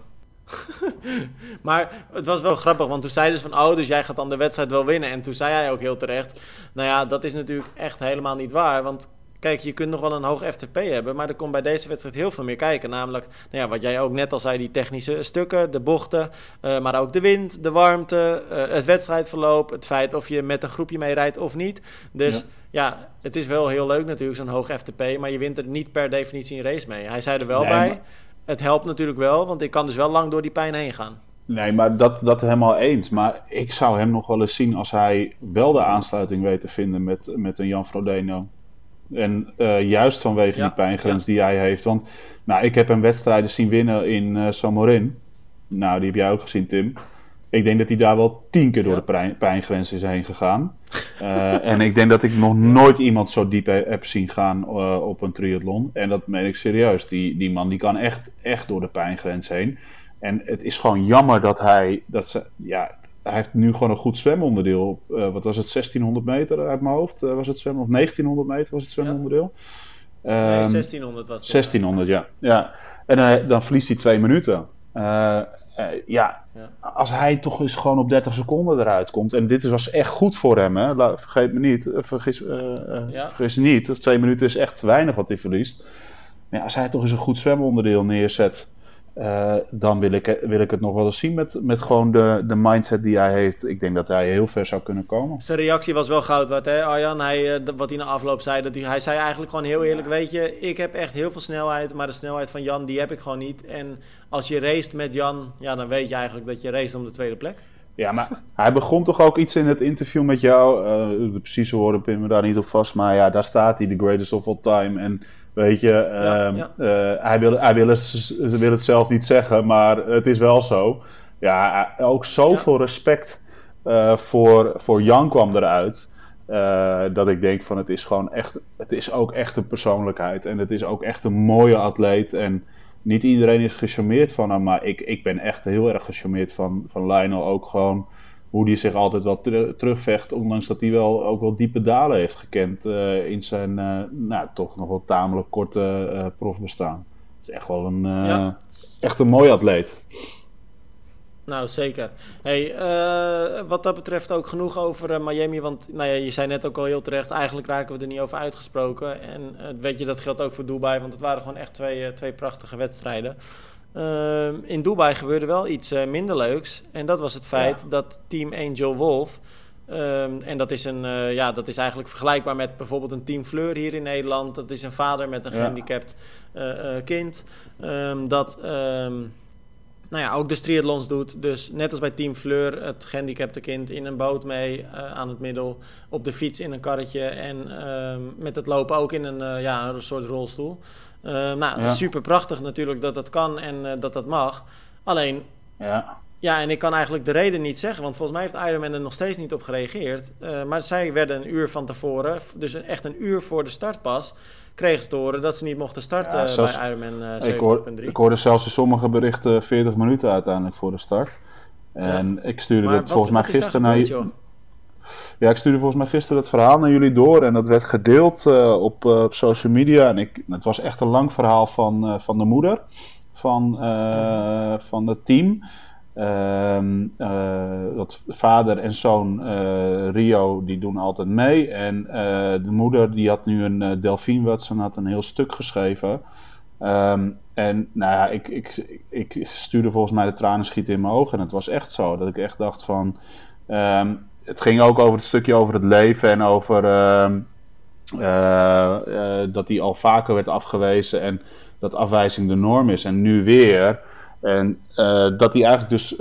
Speaker 1: maar het was wel grappig, want toen zeiden ze van... oh, dus jij gaat dan de wedstrijd wel winnen. En toen zei hij ook heel terecht... nou ja, dat is natuurlijk echt helemaal niet waar. Want kijk, je kunt nog wel een hoog FTP hebben... maar er komt bij deze wedstrijd heel veel meer kijken. Namelijk, nou ja, wat jij ook net al zei... die technische stukken, de bochten... Uh, maar ook de wind, de warmte, uh, het wedstrijdverloop... het feit of je met een groepje mee rijdt of niet. Dus... Ja. het is wel heel leuk natuurlijk, zo'n hoog FTP, maar je wint er niet per definitie een race mee. Hij zei er wel bij, het helpt natuurlijk wel, want ik kan dus wel lang door die pijn heen gaan.
Speaker 2: Nee, maar dat, dat helemaal eens. Maar ik zou hem nog wel eens zien als hij wel de aansluiting weet te vinden met, met een Jan Frodeno. En uh, juist vanwege die pijngrens die hij heeft. Want nou, ik heb hem wedstrijden zien winnen in uh, Samorin. Nou, die heb jij ook gezien, Tim. Ik denk dat hij daar wel tien keer door de pijngrens is heen gegaan. Uh, en ik denk dat ik nog nooit iemand zo diep heb zien gaan uh, op een triathlon. En dat meen ik serieus. Die, die man die kan echt, echt door de pijngrens heen. En het is gewoon jammer dat hij. Dat ze, ja, hij heeft nu gewoon een goed zwemonderdeel. Uh, wat was het, 1600 meter uit mijn hoofd? was het zwemmen? Of 1900 meter was het zwemonderdeel?
Speaker 1: Ja. Nee, 1600 was het.
Speaker 2: 1600, ja. ja. En dan verliest hij twee minuten. Ja, als hij toch eens gewoon op 30 seconden eruit komt. En dit was echt goed voor hem, hè? vergeet me niet. Vergis, ja. vergis niet. Twee minuten is echt weinig wat hij verliest. Maar ja, als hij toch eens een goed zwemonderdeel neerzet. Dan wil ik, wil ik het nog wel eens zien met, met gewoon de, de mindset die hij heeft. Ik denk dat hij heel ver zou kunnen komen.
Speaker 1: Zijn reactie was wel goud wat, hè Arjan? Hij, wat hij na afloop zei, dat hij, hij zei eigenlijk gewoon heel eerlijk... weet je, ik heb echt heel veel snelheid, maar de snelheid van Jan, die heb ik gewoon niet. En als je race met Jan, ja, dan weet je eigenlijk dat je race om de tweede plek.
Speaker 2: Ja, maar hij begon toch ook iets in het interview met jou. Uh, de precieze woorden pin me daar niet op vast. Maar ja, daar staat hij, the greatest of all time. En weet je, ehm, eh, hij, wil, hij wil, het, wil het zelf niet zeggen, maar het is wel zo. Ja, ook zoveel respect uh, voor, voor Jan kwam eruit. dat ik denk van het is gewoon echt, het is ook echt een persoonlijkheid. En het is ook echt een mooie atleet. En niet iedereen is gecharmeerd van hem, maar ik, ik ben echt heel erg gecharmeerd van, van Lionel. Ook gewoon hoe hij zich altijd wel terugvecht, ondanks dat hij wel ook wel diepe dalen heeft gekend uh, in zijn, uh, nou, toch nog wel tamelijk korte uh, profbestaan. Het is echt wel een, ja. echt een mooi atleet.
Speaker 1: Nou, zeker. Hey, wat dat betreft ook genoeg over Miami. Want nou ja, je zei net ook al heel terecht, eigenlijk raken we er niet over uitgesproken. En weet je, dat geldt ook voor Dubai, want het waren gewoon echt twee, twee prachtige wedstrijden. Ehm, in Dubai gebeurde wel iets minder leuks. En dat was het feit dat Team Angel Wolf... Um, en dat is, een, ja, dat is eigenlijk vergelijkbaar met bijvoorbeeld een Team Fleur hier in Nederland. Dat is een vader met een gehandicapt kind. Um, dat nou ja, ook de triathlons doet. Dus net als bij Team Fleur, het gehandicapte kind in een boot mee uh, aan het middel. Op de fiets in een karretje en uh, met het lopen ook in een, uh, ja, een soort rolstoel. Uh, nou, ja. super prachtig natuurlijk dat dat kan en dat dat mag. Alleen, ja. Ja, en ik kan eigenlijk de reden niet zeggen, want volgens mij heeft Ironman er nog steeds niet op gereageerd. Uh, maar zij werden een uur van tevoren, dus echt een uur voor de start pas, kregen ze te horen dat ze niet mochten starten ja, zelfs, bij Ironman uh,
Speaker 2: ik, hoor, ik hoorde zelfs in sommige berichten 40 minuten uiteindelijk voor de start. En ja. ik stuurde het volgens mij gisteren naar je. Ja, ik stuurde volgens mij gisteren het verhaal naar jullie door en dat werd gedeeld uh, op, uh, op social media. En ik, het was echt een lang verhaal van, uh, van de moeder van, van het team. Ehm, dat vader en zoon Rio, die doen altijd mee. En de moeder, die had nu een Delphine Watson, had een heel stuk geschreven. Um, en nou ja, ik, ik, ik stuurde volgens mij de tranen schieten in mijn ogen. En het was echt zo, dat ik echt dacht van... Um, het ging ook over het stukje over het leven en over uh, uh, dat hij al vaker werd afgewezen en dat afwijzing de norm is. En nu weer. En uh, dat hij eigenlijk dus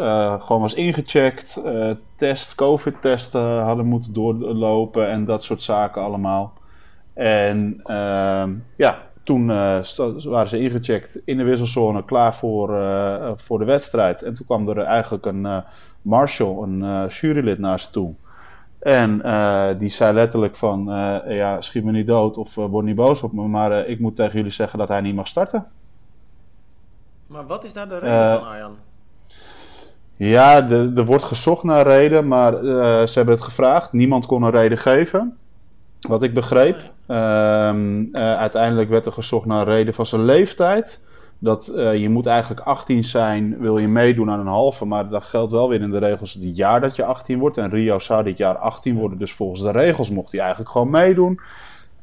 Speaker 2: gewoon was ingecheckt, test, covid-testen hadden moeten doorlopen en dat soort zaken allemaal. En ehm, ja, toen waren ze ingecheckt in de wisselzone, klaar voor, voor de wedstrijd. En toen kwam er eigenlijk een Marshall, een uh, jurylid, naar ze toe. En uh, die zei letterlijk van, uh, ja, schiet me niet dood of word niet boos op me, maar ik moet tegen jullie zeggen dat hij niet mag starten.
Speaker 1: Maar wat is daar de reden van, Arjan?
Speaker 2: Ja, er wordt gezocht naar reden, maar ze hebben het gevraagd. Niemand kon een reden geven. Wat ik begreep. Oh, ehm, uiteindelijk werd er gezocht naar een reden van zijn leeftijd dat uh, je moet eigenlijk 18 zijn, wil je meedoen aan een halve. Maar dat geldt wel weer in de regels het jaar dat je 18 wordt. En Rio zou dit jaar 18 worden, dus volgens de regels mocht hij eigenlijk gewoon meedoen.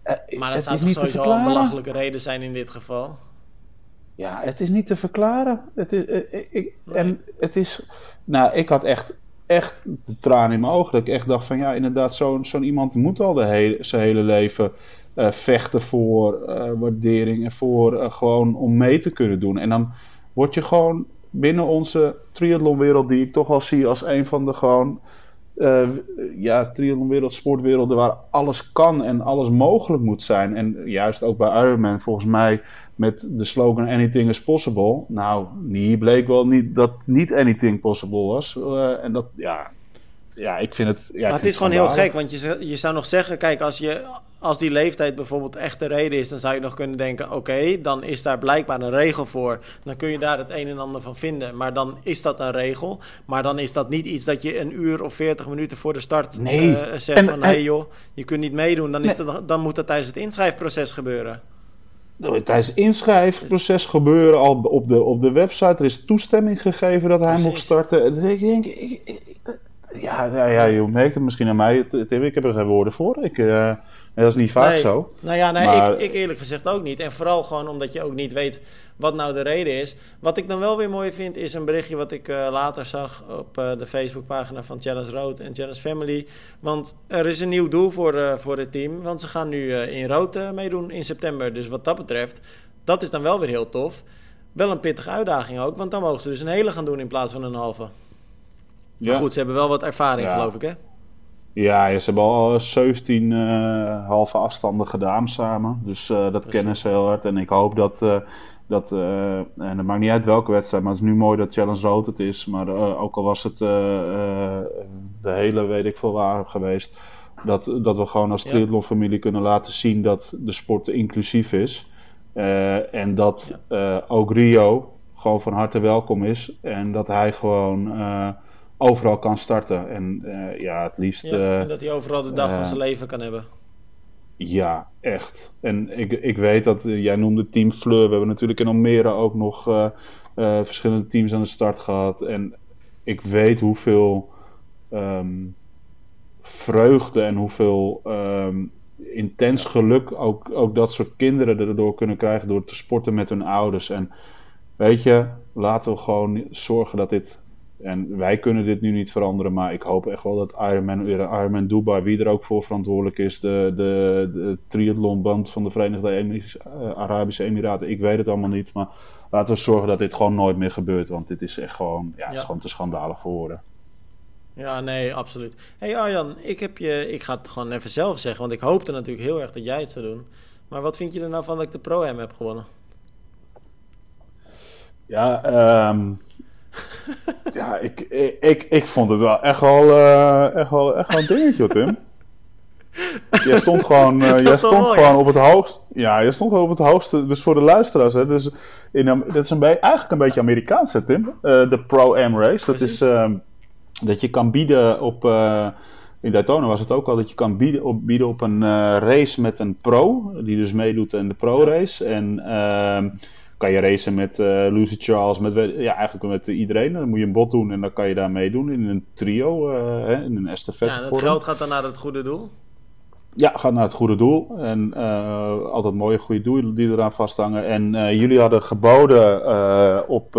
Speaker 1: Uh, maar dat zou toch sowieso een belachelijke reden zijn in dit geval?
Speaker 2: Ja, het is niet te verklaren. Het is, uh, ik, En het is... Nou, ik had echt, echt de tranen in mijn ogen. Dat ik echt dacht van ja, inderdaad, zo'n zo'n iemand moet al de hele, zijn hele leven vechten voor uh, waardering en voor uh, gewoon om mee te kunnen doen. En dan word je gewoon binnen onze triathlonwereld, die ik toch wel zie als een van de gewoon ja, triathlonwereld, sportwerelden waar alles kan en alles mogelijk moet zijn. En juist ook bij Ironman volgens mij met de slogan Anything is possible. Nou, hier bleek wel niet dat niet anything possible was. en dat, ja, ja, ik vind het. Ja,
Speaker 1: maar het is gewoon heel gek, want je, je zou nog zeggen: kijk, als, je, als die leeftijd bijvoorbeeld echt de reden is, dan zou je nog kunnen denken: oké, dan is daar blijkbaar een regel voor. Dan kun je daar het een en ander van vinden. Maar dan is dat een regel. Maar dan is dat niet iets dat je een uur of veertig minuten voor de start nee. uh, zegt: van hé hey joh, je kunt niet meedoen. Dan, is dat, dan moet dat tijdens het inschrijfproces gebeuren.
Speaker 2: Tijdens het inschrijfproces gebeuren al op de, op de website. Er is toestemming gegeven dat hij Precies. mocht starten. Ik denk, ik, ja, ja, ja, je merkt het misschien aan mij. Tim, ik heb er geen woorden voor. Ik, uh, dat is niet vaak zo.
Speaker 1: Nou ja, nee, maar... ik, ik, eerlijk gezegd ook niet. En vooral gewoon omdat je ook niet weet wat nou de reden is. Wat ik dan wel weer mooi vind, is een berichtje wat ik uh, later zag op uh, de Facebookpagina van Challenge Road en Challenge Family. Want er is een nieuw doel voor, voor het team. Want ze gaan nu in rood meedoen in september. Dus wat dat betreft, dat is dan wel weer heel tof. Wel een pittige uitdaging ook, want dan mogen ze dus een hele gaan doen in plaats van een halve. Ja. Maar goed, ze hebben wel wat ervaring, geloof ik, hè?
Speaker 2: Ja, ze hebben al 17 uh, halve afstanden gedaan samen. Dus uh, dat kennen ze heel hard. En ik hoop dat, uh, dat en het maakt niet uit welke wedstrijd, maar het is nu mooi dat Challenge Rood het is. Maar ook al was het de hele, weet ik veel waar geweest, dat, dat we gewoon als triathlonfamilie kunnen laten zien dat de sport inclusief is. en dat ja. ook Rio gewoon van harte welkom is. En dat hij gewoon overal kan starten. En uh, ja, het liefst... Ja,
Speaker 1: en dat hij overal de dag van zijn leven kan hebben.
Speaker 2: Ja, echt. En ik, ik weet dat, jij noemde Team Fleur. We hebben natuurlijk in Almere ook nog verschillende teams aan de start gehad. En ik weet hoeveel um, vreugde en hoeveel um, intens geluk ook, ook dat soort kinderen erdoor kunnen krijgen door te sporten met hun ouders. En weet je, laten we gewoon zorgen dat dit en wij kunnen dit nu niet veranderen, maar ik hoop echt wel dat Ironman, Ironman Dubai, wie er ook voor verantwoordelijk is, de, de, de triathlonband van de Verenigde eh, Arabische Emiraten, ik weet het allemaal niet, maar laten we zorgen dat dit gewoon nooit meer gebeurt, want dit is echt gewoon, ja, het is gewoon te schandalig voor woorden.
Speaker 1: Ja, nee, absoluut. hey Arjan, ik, heb je, ik ga het gewoon even zelf zeggen, want ik hoopte natuurlijk heel erg dat jij het zou doen. Maar wat vind je er nou van dat ik de Pro-Am heb gewonnen?
Speaker 2: Ja, um, ja, ik, ik, ik, vond het wel echt wel, uh, echt wel, echt wel een dingetje, Tim. Jij stond gewoon, uh, jij stond gewoon op het hoogste. Ja, jij stond op het hoogste. Dus voor de luisteraars, hè, dus in, dat is een eigenlijk een beetje Amerikaans, hè, Tim. Uh, de Pro-Am race. Dat is uh, dat je kan bieden op. in Daytona was het ook al dat je kan bieden op, bieden op een race met een pro. Die dus meedoet in de pro-race. En ehm, kan je racen met uh, Lucy Charles, met ja, eigenlijk met iedereen. Dan moet je een bot doen en dan kan je daar meedoen in een trio, hè, in een estafette.
Speaker 1: Ja, het geld gaat dan naar het goede doel?
Speaker 2: Ja, gaat naar het goede doel. En uh, altijd mooie goede doelen die eraan vasthangen. En uh, jullie hadden geboden uh, op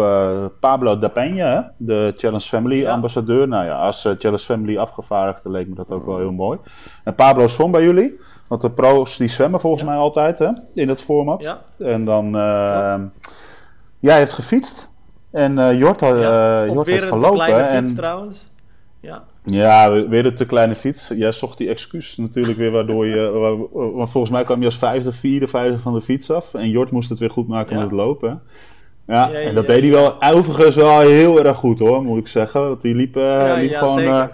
Speaker 2: Pablo da Peña, de Challenge Family ja. ambassadeur. Nou ja, als Challenge Family afgevaardigde leek me dat ook wel heel mooi. En Pablo zwom bij jullie. Want de pro's die zwemmen volgens ja. mij altijd hè, in het format. Ja. En dan, jij hebt gefietst. En Jort, ja, Jort heeft gelopen. Op
Speaker 1: kleine fiets en... trouwens. Ja.
Speaker 2: Ja, weer de te kleine fiets. Jij zocht die excuus natuurlijk weer waardoor je... Want volgens mij kwam je als vijfde, vierde, vijfde van de fiets af. En Jort moest het weer goed maken met het lopen. Ja, ja, en dat deed hij wel overigens wel heel erg goed hoor, moet ik zeggen. Want die liep, uh, liep gewoon... Uh,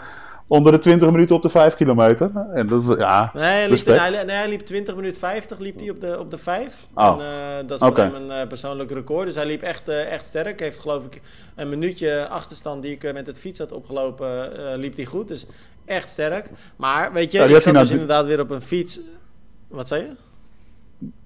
Speaker 2: onder de 20 minuten op de 5 kilometer. En dat, ja,
Speaker 1: nee, hij liep, hij, nee, hij liep 20 minuten 50 liep hij op de, op de 5. Oh. En, uh, dat is voor hem een uh, persoonlijk record. Dus hij liep echt, uh, echt sterk. Heeft geloof ik een minuutje achterstand die ik met het fiets had opgelopen, liep hij goed. Dus echt sterk. Maar weet je, ja, ik zat dus inderdaad weer op een fiets. Wat zei je?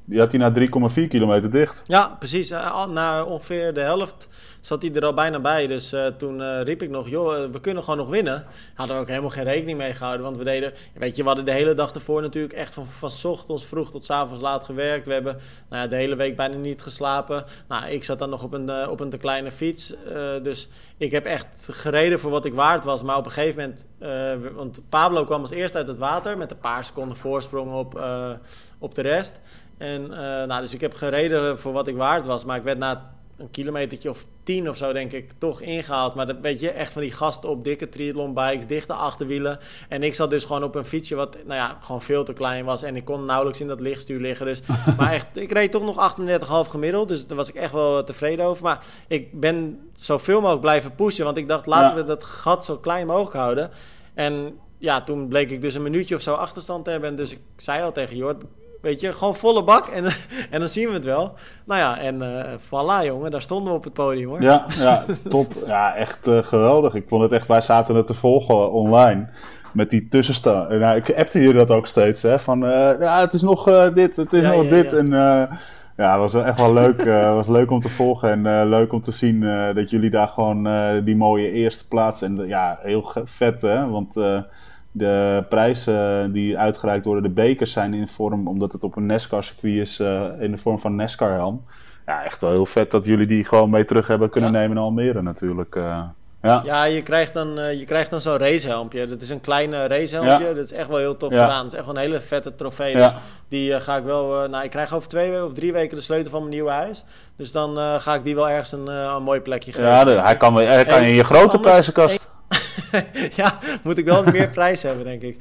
Speaker 2: Die had hij na 3,4 kilometer dicht.
Speaker 1: Ja, precies. Na ongeveer de helft zat hij er al bijna bij. Dus uh, toen uh, riep ik nog, joh, eh, we kunnen gewoon nog winnen. Hadden we ook helemaal geen rekening mee gehouden. Want we deden, weet je, we hadden de hele dag ervoor natuurlijk echt van, van ochtends vroeg tot avonds laat gewerkt. We hebben nou ja, de hele week bijna niet geslapen. Nou, ik zat dan nog op een, op een te kleine fiets. dus ik heb echt gereden voor wat ik waard was. Maar op een gegeven moment, want Pablo kwam als eerste uit het water met een paar seconden voorsprong op, op de rest. En nou, dus ik heb gereden voor wat ik waard was. Maar ik werd na een kilometertje of tien of zo, denk ik, toch ingehaald. Maar dat weet je, echt van die gasten op dikke triathlon-bikes, dichte achterwielen. En ik zat dus gewoon op een fietsje wat, nou ja, gewoon veel te klein was. En ik kon nauwelijks in dat lichtstuur liggen. Dus, maar echt, ik reed toch nog 38,5 gemiddeld. Dus daar was ik echt wel tevreden over. Maar ik ben zoveel mogelijk blijven pushen. Want ik dacht, laten we dat gat zo klein mogelijk houden. En ja, toen bleek ik dus een minuutje of zo achterstand te hebben. En dus ik zei al tegen Jord, Weet je, gewoon volle bak en, en dan zien we het wel. Nou ja, en uh, voilà jongen, daar stonden we op het podium hoor.
Speaker 2: Ja, ja top. Ja, echt uh, geweldig. Ik vond het echt, wij zaten het te volgen online met die tussenstand. Nou, ik appte je dat ook steeds, hè. Van, uh, ja, het is nog dit, het is nog dit. En ja, het was echt wel leuk. Het was leuk om te volgen en leuk om te zien dat jullie daar gewoon die mooie eerste plaats... En ja, heel vet, hè. Want de prijzen die uitgereikt worden, de bekers zijn in vorm, omdat het op een NASCAR-circuit is, uh, in de vorm van NASCAR-helm. Ja, echt wel heel vet dat jullie die gewoon mee terug hebben kunnen nemen in Almere natuurlijk. Uh,
Speaker 1: ja. ja, je krijgt dan, uh, je krijgt dan zo'n racehelmpje. Dat is een kleine racehelmpje. Ja. Dat is echt wel heel tof gedaan. Dat is echt wel een hele vette trofee. Dus die ga ik wel... nou, ik krijg over twee of drie weken de sleutel van mijn nieuwe huis. Dus dan ga ik die wel ergens een, een mooi plekje geven.
Speaker 2: Ja, hij kan, hij kan in je grote prijzenkast...
Speaker 1: ja, moet ik wel meer prijs hebben, denk ik.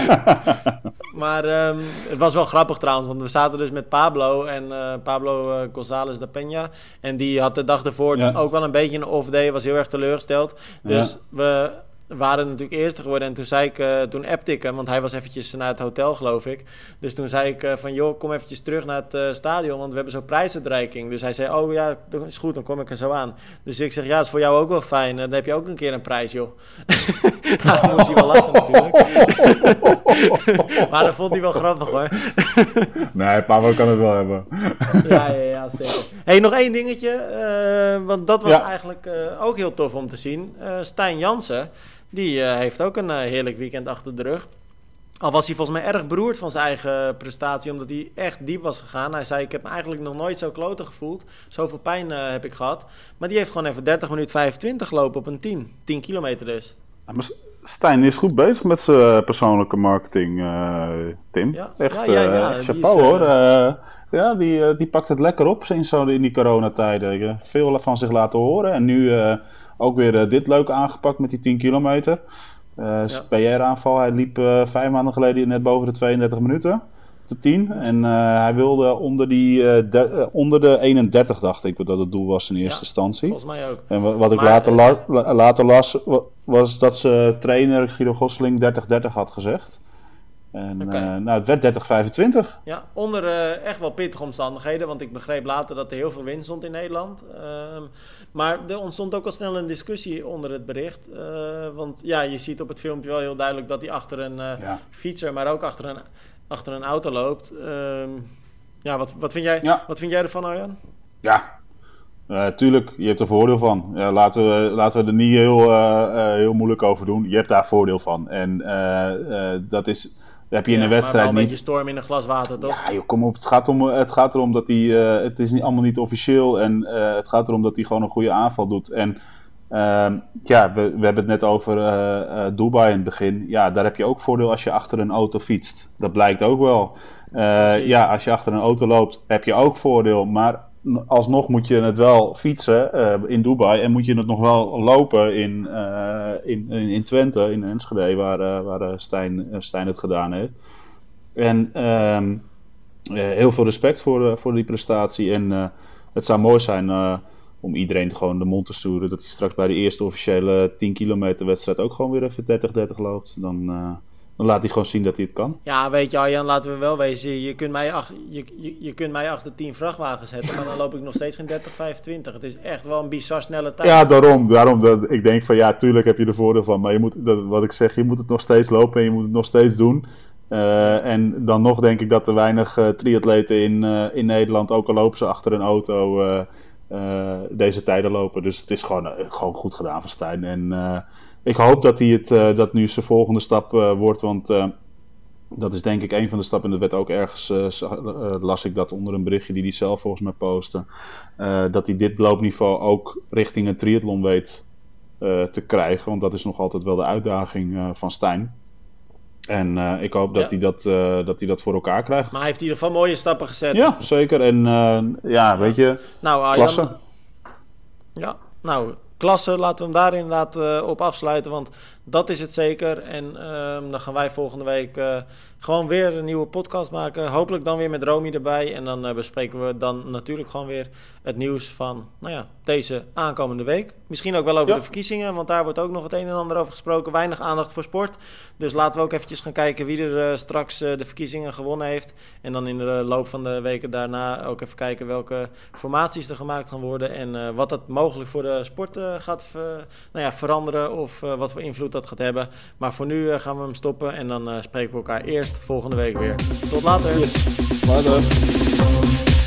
Speaker 1: maar um, het was wel grappig trouwens, want we zaten dus met Pablo en uh, Pablo uh, González de Peña. En die had de dag ervoor ja. ook wel een beetje een off-day, was heel erg teleurgesteld. Dus ja. we waren natuurlijk eerste geworden. En toen zei ik, uh, toen appte ik hem, want hij was eventjes naar het hotel, geloof ik. Dus toen zei ik uh, van, joh, kom eventjes terug naar het uh, stadion, want we hebben zo'n prijsuitreiking. Dus hij zei, oh ja, dat is goed, dan kom ik er zo aan. Dus ik zeg, ja, is voor jou ook wel fijn. Dan heb je ook een keer een prijs, joh. nou, dan moest hij wel lachen natuurlijk. maar dat vond hij wel grappig, hoor.
Speaker 2: nee, Pablo kan het wel hebben.
Speaker 1: ja, ja, ja, zeker. hey, nog één dingetje, want dat was ja. eigenlijk ook heel tof om te zien. Stijn Jansen, die uh, heeft ook een uh, heerlijk weekend achter de rug. Al was hij volgens mij erg beroerd van zijn eigen prestatie, omdat hij echt diep was gegaan. Hij zei: Ik heb me eigenlijk nog nooit zo kloten gevoeld. Zoveel pijn uh, heb ik gehad. Maar die heeft gewoon even 30 minuten 25 gelopen op een 10. 10 kilometer dus.
Speaker 2: Ja, maar Stijn is goed bezig met zijn persoonlijke marketing, Tim. Ja, echt, ja, ja, ja chapeau is, hoor. ja, die, die pakt het lekker op in, zo, in die coronatijden. Veel van zich laten horen. En nu ook weer uh, dit leuk aangepakt met die 10 kilometer. Uh, ja. PR-aanval. Hij liep uh, vijf maanden geleden net boven de 32 minuten. de 10. En hij wilde onder, die, onder de 31, dacht ik, dat het doel was in eerste instantie.
Speaker 1: Volgens mij ook.
Speaker 2: En wat ik later, later las, was dat ze trainer Guido Gosling 30-30 had gezegd. En okay. uh, nou, het werd 30-25.
Speaker 1: Ja, onder uh, echt wel pittige omstandigheden. Want ik begreep later dat er heel veel wind stond in Nederland. Uh, maar er ontstond ook al snel een discussie onder het bericht. Uh, want ja, je ziet op het filmpje wel heel duidelijk dat hij achter een ja. fietser, maar ook achter een, achter een auto loopt. Ehm, ja, wat, wat, vind jij, ja. wat vind jij ervan, Arjan?
Speaker 2: Ja, uh, tuurlijk, je hebt er voordeel van. Ja, laten, we, laten we er niet heel, uh, heel moeilijk over doen. Je hebt daar voordeel van. En dat is heb je in een wedstrijd
Speaker 1: maar wel een beetje storm in een glas water, toch?
Speaker 2: Ja, joh, kom op. Het gaat, om, het gaat erom dat hij... Uh, het is niet, allemaal niet officieel. En uh, het gaat erom dat hij gewoon een goede aanval doet. En uh, ja, we, we hebben het net over Dubai in het begin. Ja, daar heb je ook voordeel als je achter een auto fietst. Dat blijkt ook wel. ja, als je achter een auto loopt, heb je ook voordeel. Maar alsnog moet je het wel fietsen uh, in Dubai en moet je het nog wel lopen in, uh, in, in, Twente, in Enschede, waar, uh, waar Stijn, Stijn het gedaan heeft. En ehm, heel veel respect voor, voor die prestatie. En het zou mooi zijn om iedereen gewoon de mond te sturen dat hij straks bij de eerste officiële 10 kilometer wedstrijd ook gewoon weer even 30-30 loopt. Dan dan laat hij gewoon zien dat hij het kan.
Speaker 1: Ja, weet je Arjan, laten we wel wezen. Je kunt mij, ach, je, je, je, kunt mij achter 10 vrachtwagens zetten, maar dan loop ik nog steeds geen 30, 25. Het is echt wel een bizar snelle tijd.
Speaker 2: Ja, daarom. daarom dat, ik denk van ja, tuurlijk heb je er voordeel van. Maar je moet, dat, wat ik zeg, je moet het nog steeds lopen en je moet het nog steeds doen. Uh, en dan nog denk ik dat er weinig uh, triatleten in, uh, in Nederland, ook al lopen ze achter een auto, deze tijden lopen. Dus het is gewoon, gewoon goed gedaan van Stijn. En ik hoop dat hij het uh, dat nu zijn volgende stap uh, wordt. Want uh, dat is denk ik een van de stappen. In de wet ook ergens las ik dat onder een berichtje die hij zelf volgens mij postte. dat hij dit loopniveau ook richting een triathlon weet te krijgen. Want dat is nog altijd wel de uitdaging van Stijn. En ik hoop dat, hij dat, dat hij dat voor elkaar krijgt.
Speaker 1: Maar hij heeft in ieder geval mooie stappen gezet.
Speaker 2: Ja, zeker. En ja, weet je,
Speaker 1: nou, Arjan, klasse. Ja, nou, klasse. Laten we hem daar inderdaad uh, op afsluiten. Want dat is het zeker. En uh, dan gaan wij volgende week uh, gewoon weer een nieuwe podcast maken. Hopelijk dan weer met Romy erbij. En dan uh, bespreken we dan natuurlijk gewoon weer het nieuws van nou ja, deze aankomende week. Misschien ook wel over de verkiezingen, want daar wordt ook nog het een en ander over gesproken. Weinig aandacht voor sport. Dus laten we ook eventjes gaan kijken wie er uh, straks de verkiezingen gewonnen heeft. En dan in de loop van de weken daarna ook even kijken welke formaties er gemaakt gaan worden. En wat dat mogelijk voor de sport gaat nou ja, veranderen of wat voor invloed dat gaat hebben. Maar voor nu gaan we hem stoppen en dan spreken we elkaar eerst volgende week weer. Tot later.
Speaker 2: Yes. Later.